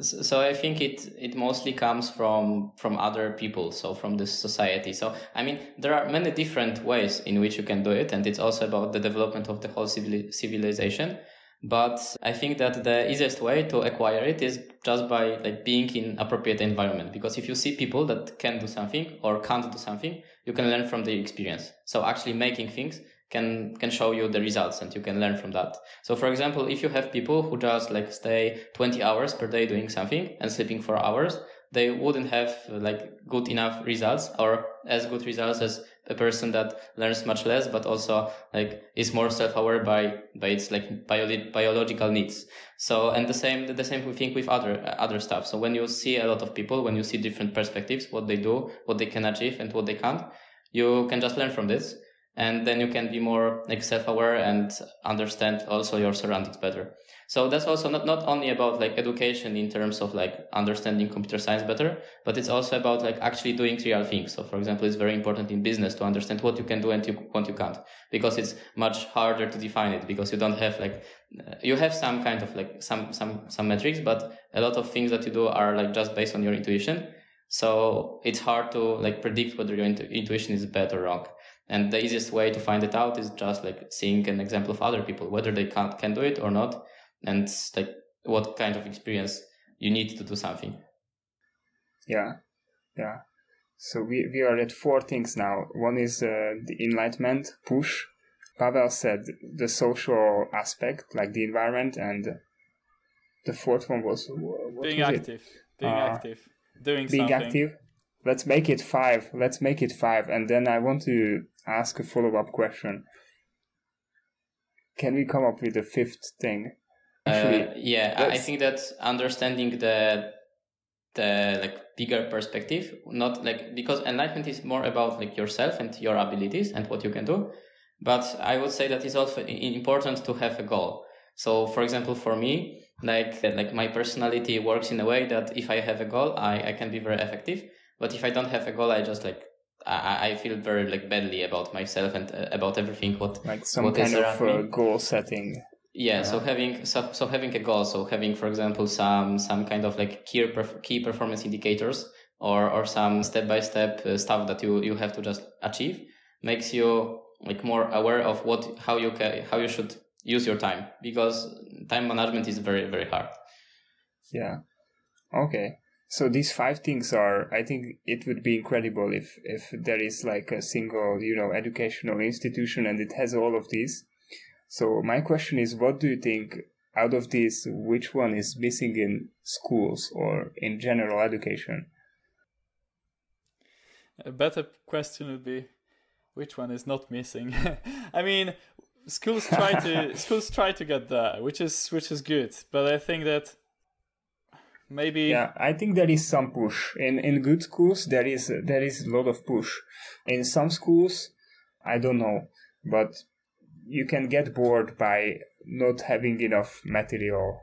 so i think it it mostly comes from from other people so from this society. So i mean there are many different ways in which you can do it and it's also about the development of the whole civil, civilization. But i think that the easiest way to acquire it is just by like being in appropriate environment. Because if you see people that can do something or can't do something you can learn from their experience. So actually making things can can show you the results and you can learn from that. So for example if you have people who just like stay 20 hours per day doing something and sleeping for hours they wouldn't have like good enough results or as good results as a person that learns much less but also like is more self-aware by by its like bio- biological needs. So and the same the same thing with other other stuff. So when you see a lot of people when you see different perspectives what they do what they can achieve and what they can't you can just learn from this and then you can be more like self-aware and understand also your surroundings better. So that's also not, not only about like education in terms of like understanding computer science better but it's also about like actually doing real things. So for example it's very important in business to understand what you can do and what you can't because it's much harder to define it because you don't have like you have some kind of like some some some metrics but a lot of things that you do are like just based on your intuition. So it's hard to like predict whether your intuition is bad or wrong and the easiest way to find it out is just like seeing an example of other people, whether they can can do it or not, and like what kind of experience you need to do something. Yeah, yeah. So we, we are at four things now. One is uh, the enlightenment push. Pavel said the social aspect, like the environment, and the fourth one was being was active, it? being uh, active, doing being something. active. Let's make it five. Let's make it five, and then I want to ask a follow up question. Can we come up with a fifth thing? Actually, uh, yeah, I think that understanding the the like bigger perspective, not like because enlightenment is more about like yourself and your abilities and what you can do. But I would say that it's also important to have a goal. So, for example, for me, like like my personality works in a way that if I have a goal, I, I can be very effective. But if I don't have a goal, I just like I, I feel very like badly about myself and uh, about everything. What like some what kind of uh, goal setting. Yeah, so having so, so having a goal, so having for example some some kind of like key perf- key performance indicators or or some step by step stuff that you you have to just achieve makes you like more aware of what how you can how you should use your time because time management is very very hard. Yeah. Okay so these five things are i think it would be incredible if if there is like a single you know educational institution and it has all of these. So my question is what do you think out of these which one is missing in schools or in general education? A better question would be which one is not missing? [laughs] I mean schools try to [laughs] schools try to get there which is which is good. But i think that maybe. Yeah i think there is some push. In in good schools there is there is a lot of push. In some schools i don't know but you can get bored by not having enough material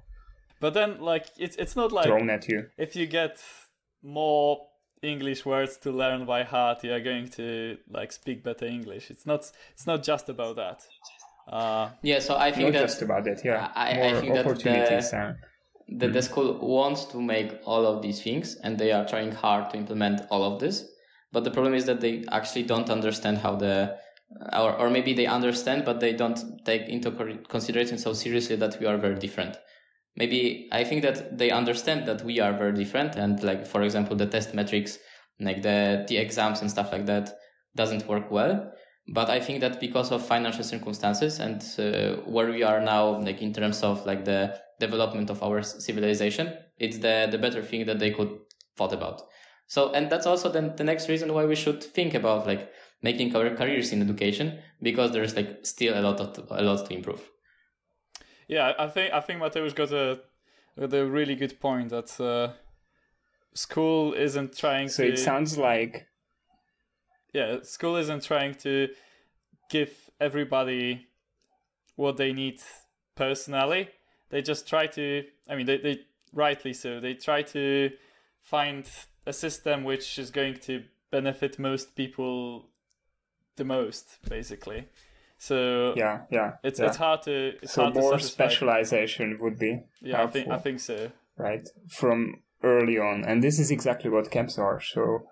but then like it's it's not like thrown at you. if you get more english words to learn by heart you are going to like speak better english. It's not it's not just about that. Uh, yeah so i think not that, just about that yeah. I, more I think opportunities that the, the, the school wants to make all of these things and they are trying hard to implement all of this. But the problem is that they actually don't understand how the, or, or maybe they understand, but they don't take into consideration so seriously that we are very different. Maybe I think that they understand that we are very different. And like, for example, the test metrics, like the, the exams and stuff like that doesn't work well. But I think that because of financial circumstances and uh, where we are now, like in terms of like the development of our civilization, it's the, the better thing that they could thought about. So, and that's also then the next reason why we should think about like making our careers in education because there's like still a lot of, a lot to improve. Yeah, I think I think Mateusz got a got a really good point that uh, school isn't trying so to. So it sounds like. Yeah, school isn't trying to give everybody what they need personally they just try to i mean they, they rightly so they try to find a system which is going to benefit most people the most basically. So yeah yeah it's yeah. it's hard to it's so hard more to specialization would be yeah helpful, i think i think so. Right from early on. And this is exactly what camps are so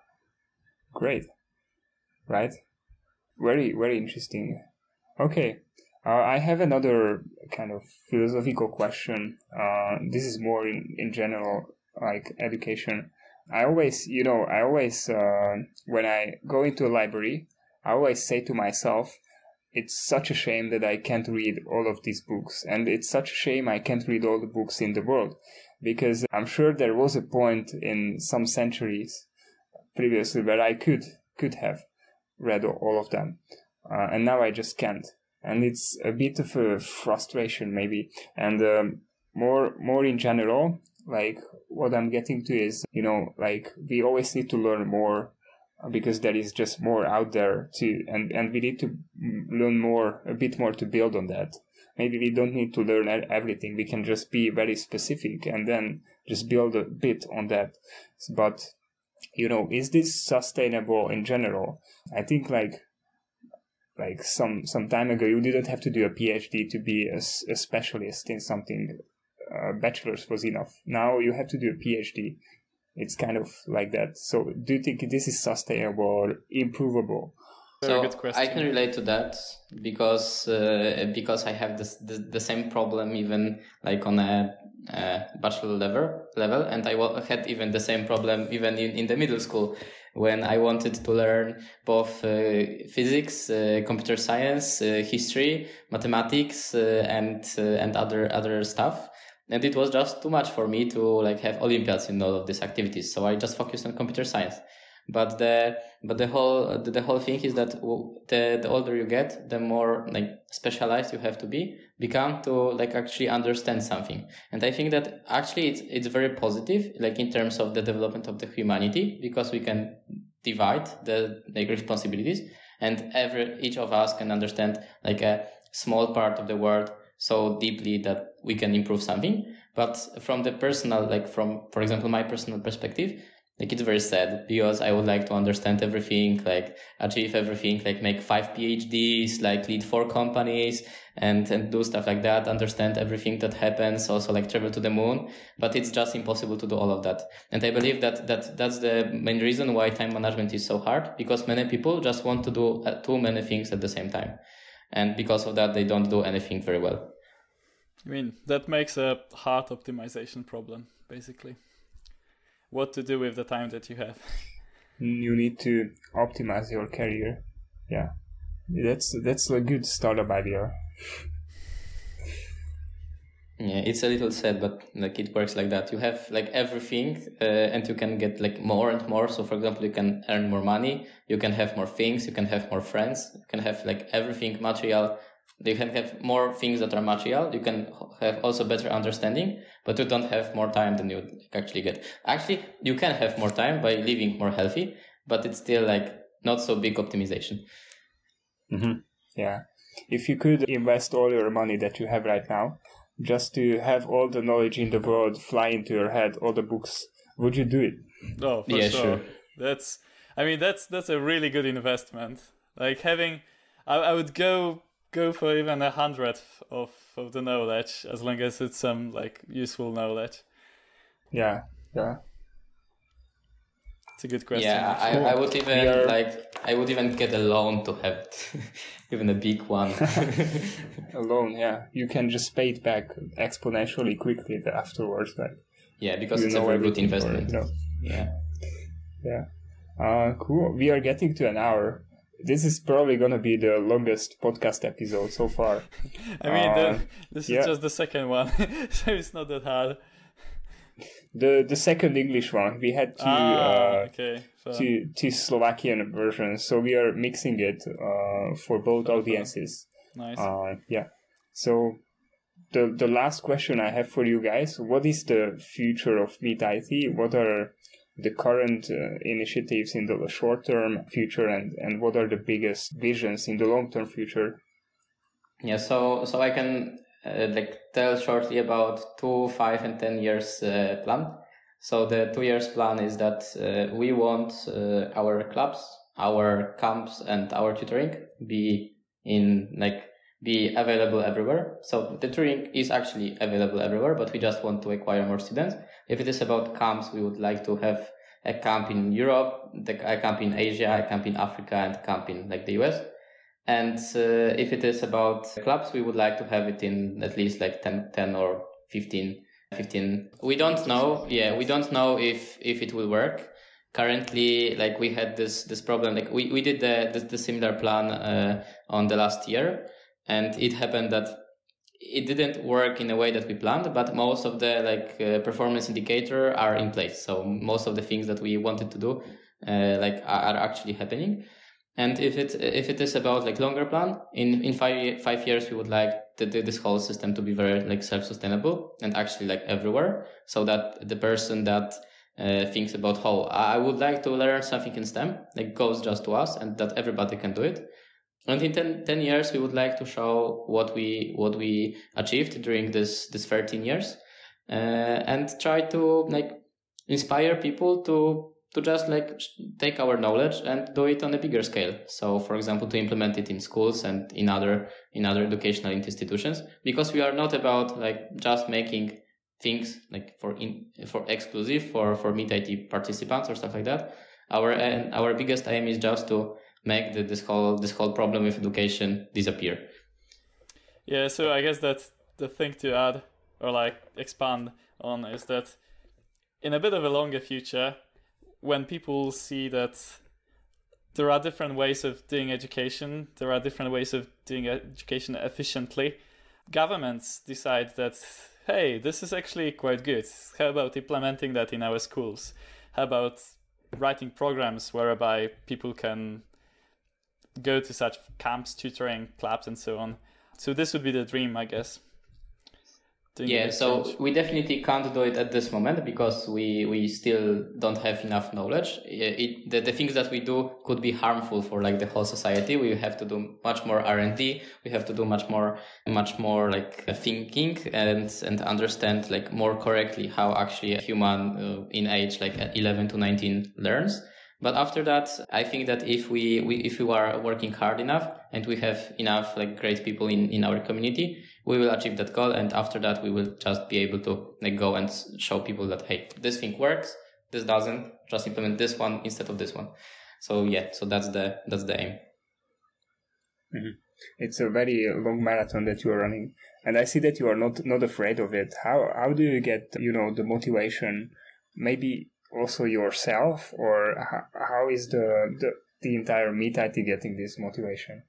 great. Right? Very very interesting. Okay uh, I have another kind of philosophical question. Uh, this is more in, in general, like education. I always, you know, I always, uh, when I go into a library, I always say to myself, it's such a shame that I can't read all of these books. And it's such a shame I can't read all the books in the world. Because I'm sure there was a point in some centuries previously where I could, could have read all of them. Uh, and now I just can't and it's a bit of a frustration maybe. And um, more more in general like what i'm getting to is you know like we always need to learn more because there is just more out there to and and we need to learn more a bit more to build on that. Maybe we don't need to learn everything. We can just be very specific and then just build a bit on that. But you know is this sustainable in general? I think like like some some time ago you didn't have to do a phd to be a, a specialist in something uh, bachelor's was enough. Now you have to do a phd it's kind of like that. So do you think this is sustainable or improvable? So I can relate to that because uh, because I have this the, the, same problem even like on a, a bachelor level level and I had even the same problem even in, in the middle school when I wanted to learn both uh, physics, uh, computer science, uh, history, mathematics, and and other other stuff. And it was just too much for me to like have Olympiads in all of these activities. So I just focused on computer science. But the but the whole the, the whole thing is that the the older you get, the more like specialized you have to be become to like actually understand something. And I think that actually it's it's very positive, like in terms of the development of the humanity, because we can divide the like responsibilities, and every each of us can understand like a small part of the world so deeply that we can improve something. But from the personal, like from for example my personal perspective, like it's very sad because I would like to understand everything, like achieve everything, like make five PhDs, like lead four companies and, and do stuff like that, understand everything that happens, also like travel to the moon. But it's just impossible to do all of that. And I believe that, that that's the main reason why time management is so hard because many people just want to do uh, too many things at the same time. And because of that, they don't do anything very well. I mean, that makes a hard optimization problem, basically what to do with the time that you have. [laughs] You need to optimize your career. Yeah, that's that's a good startup idea. Yeah, it's a little sad, but like it works like that. You have like everything, uh, and you can get like more and more. So, for example, you can earn more money, you can have more things, you can have more friends, you can have like everything material you can have more things that are material. You can have also better understanding, but you don't have more time than you actually get. Actually, you can have more time by living more healthy, but it's still like not so big optimization. Mm-hmm. Yeah. If you could invest all your money that you have right now just to have all the knowledge in the world fly into your head, all the books, would you do it? Oh, for yeah, sure. sure. That's, I mean, that's that's a really good investment. Like having, I, I would go go for even a hundredth of, of the knowledge as long as it's some like useful knowledge. Yeah, yeah. It's a good question. Yeah, I, I would even are... like I would even get a loan to have [laughs] even a big one. [laughs] a loan, yeah. You can just pay it back exponentially quickly afterwards. Like yeah, because it's a very good investment. It, you know? Yeah. Yeah. Uh, cool. We are getting to an hour. This is probably gonna be the longest podcast episode so far. [laughs] I mean, uh, the, this yeah. is just the second one, [laughs] so it's not that hard. The the second English one we had two ah, uh, okay. two two Slovakian versions, so we are mixing it uh, for both audiences. Nice. Uh, yeah. So the the last question I have for you guys: What is the future of Meet IT? What are the current uh, initiatives in the short term future and, and what are the biggest visions in the long term future? Yeah so so i can uh, like tell shortly about two five and ten years uh, plan. So the two years plan is that uh, we want uh, our clubs our camps and our tutoring be in like be available everywhere. So the tutoring is actually available everywhere but we just want to acquire more students if it is about camps, we would like to have a camp in Europe, a camp in Asia, a camp in Africa, and a camp in like the US. And uh, if it is about clubs, we would like to have it in at least like 10, 10 or 15, 15. We don't know. Yeah, we don't know if, if it will work. Currently, like we had this, this problem, like we, we did the, the, the similar plan, uh, on the last year. And it happened that it didn't work in a way that we planned, but most of the like uh, performance indicator are in place. So most of the things that we wanted to do, uh, like are, actually happening. And if it if it is about like longer plan, in in five five years we would like the, the, this whole system to be very like self sustainable and actually like everywhere, so that the person that uh, thinks about how I would like to learn something in STEM like goes just to us and that everybody can do it and in 10, 10, years we would like to show what we what we achieved during this this 13 years uh, and try to like inspire people to to just like take our knowledge and do it on a bigger scale. So for example to implement it in schools and in other in other educational institutions because we are not about like just making things like for in for exclusive for for meet IT participants or stuff like that. Our our biggest aim is just to make the, this whole this whole problem with education disappear. Yeah, so I guess that the thing to add or like expand on is that in a bit of a longer future, when people see that there are different ways of doing education, there are different ways of doing education efficiently, governments decide that hey, this is actually quite good. How about implementing that in our schools? How about writing programs whereby people can go to such camps, tutoring, clubs, and so on. So this would be the dream, I guess. Yeah, so we definitely can't do it at this moment because we, we still don't have enough knowledge. It, the, the things that we do could be harmful for like the whole society. We have to do much more R and D. We have to do much more, much more like thinking and and understand like more correctly how actually a human uh, in age like 11 to 19 learns. But after that, I think that if we, we if we are working hard enough and we have enough like great people in, in our community, we will achieve that goal. And after that, we will just be able to like go and show people that, hey, this thing works. This doesn't just implement this one instead of this one. So yeah, so that's the, that's the aim. Mm-hmm. It's a very long marathon that you are running. And I see that you are not, not afraid of it. How, how do you get, you know, the motivation? Maybe also yourself, or how, how is the, the the entire Meet IT getting this motivation?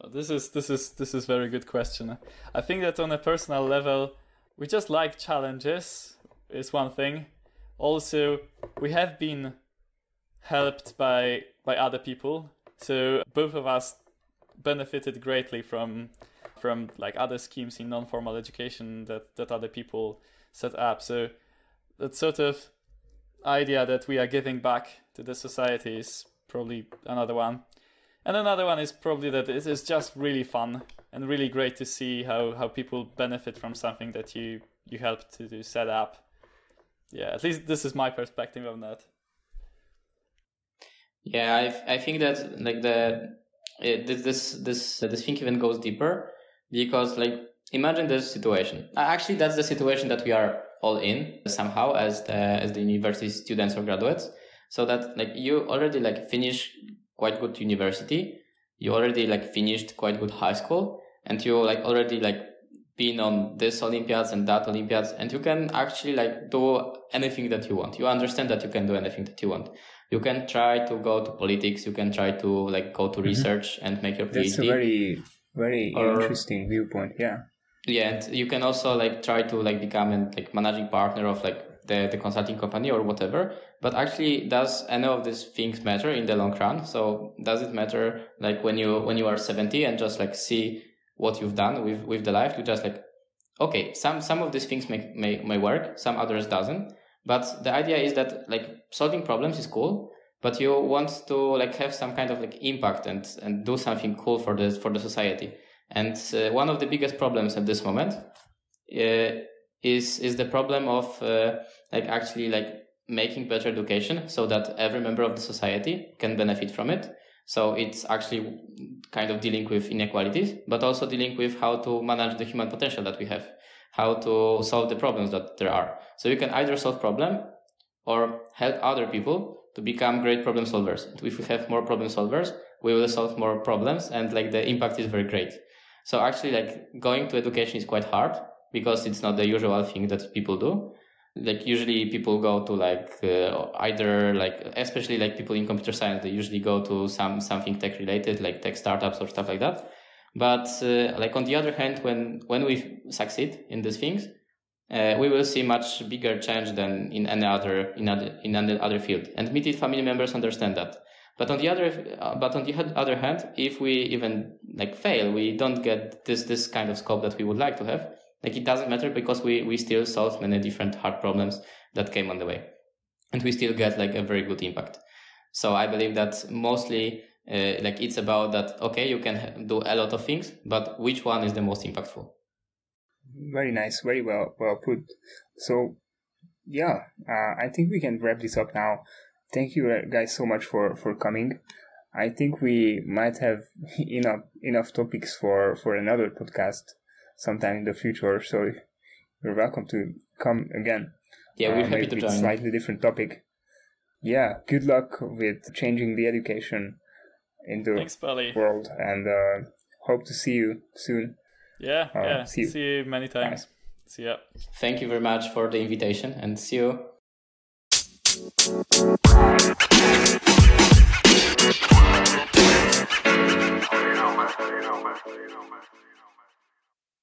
Uh, this is this is this is very good question. I think that on a personal level, we just like challenges is one thing. Also, we have been helped by by other people, so both of us benefited greatly from from like other schemes in non-formal education that that other people set up. So that sort of idea that we are giving back to the society is probably another one. And another one is probably that it is just really fun and really great to see how, how people benefit from something that you, you helped to, set up. Yeah, at least this is my perspective on that. Yeah, I, I think that like the it, this this this uh, this thing even goes deeper because like imagine this situation. Uh, actually, that's the situation that we are all in somehow as the as the university students or graduates. So that like you already like finish quite good university, you already like finished quite good high school, and you like already like been on this Olympiads and that Olympiads, and you can actually like do anything that you want. You understand that you can do anything that you want. You can try to go to politics. You can try to like go to mm-hmm. research and make your PhD. That's a very very or, interesting viewpoint. Yeah. Yeah, and you can also like try to like become a like managing partner of like the, the consulting company or whatever. But actually, does any of these things matter in the long run? So does it matter like when you when you are 70 and just like see what you've done with with the life? You just like okay, some some of these things may may, may work, some others doesn't. But the idea is that like solving problems is cool, but you want to like have some kind of like impact and and do something cool for the for the society. And uh, one of the biggest problems at this moment uh, is is the problem of uh, like actually like making better education so that every member of the society can benefit from it. So it's actually kind of dealing with inequalities, but also dealing with how to manage the human potential that we have, how to solve the problems that there are. So you can either solve problem or help other people to become great problem solvers. If we have more problem solvers, we will solve more problems and like the impact is very great. So actually, like going to education is quite hard because it's not the usual thing that people do. Like usually people go to like uh, either like especially like people in computer science they usually go to some something tech related like tech startups or stuff like that. But uh, like on the other hand, when when we succeed in these things, uh, we will see much bigger change than in any other in other in any other field. And Meetit family members understand that. But on the other, uh, but on the other hand, if we even like fail, we don't get this this kind of scope that we would like to have. Like it doesn't matter because we we still solve many different hard problems that came on the way, and we still get like a very good impact. So I believe that mostly uh, like it's about that. Okay, you can do a lot of things, but which one is the most impactful? Very nice, very well well put. So yeah, uh, I think we can wrap this up now thank you uh, guys so much for for coming. I think we might have [laughs] enough enough topics for for another podcast sometime in the future. So you're welcome to come again. Yeah, we're uh, happy to join. Slightly different topic. Yeah, good luck with changing the education in the Thanks, world, and uh, hope to see you soon. Yeah, uh, yeah. See you. see you many times. Bye. See ya. Thank you very much for the invitation, and see you. Man. You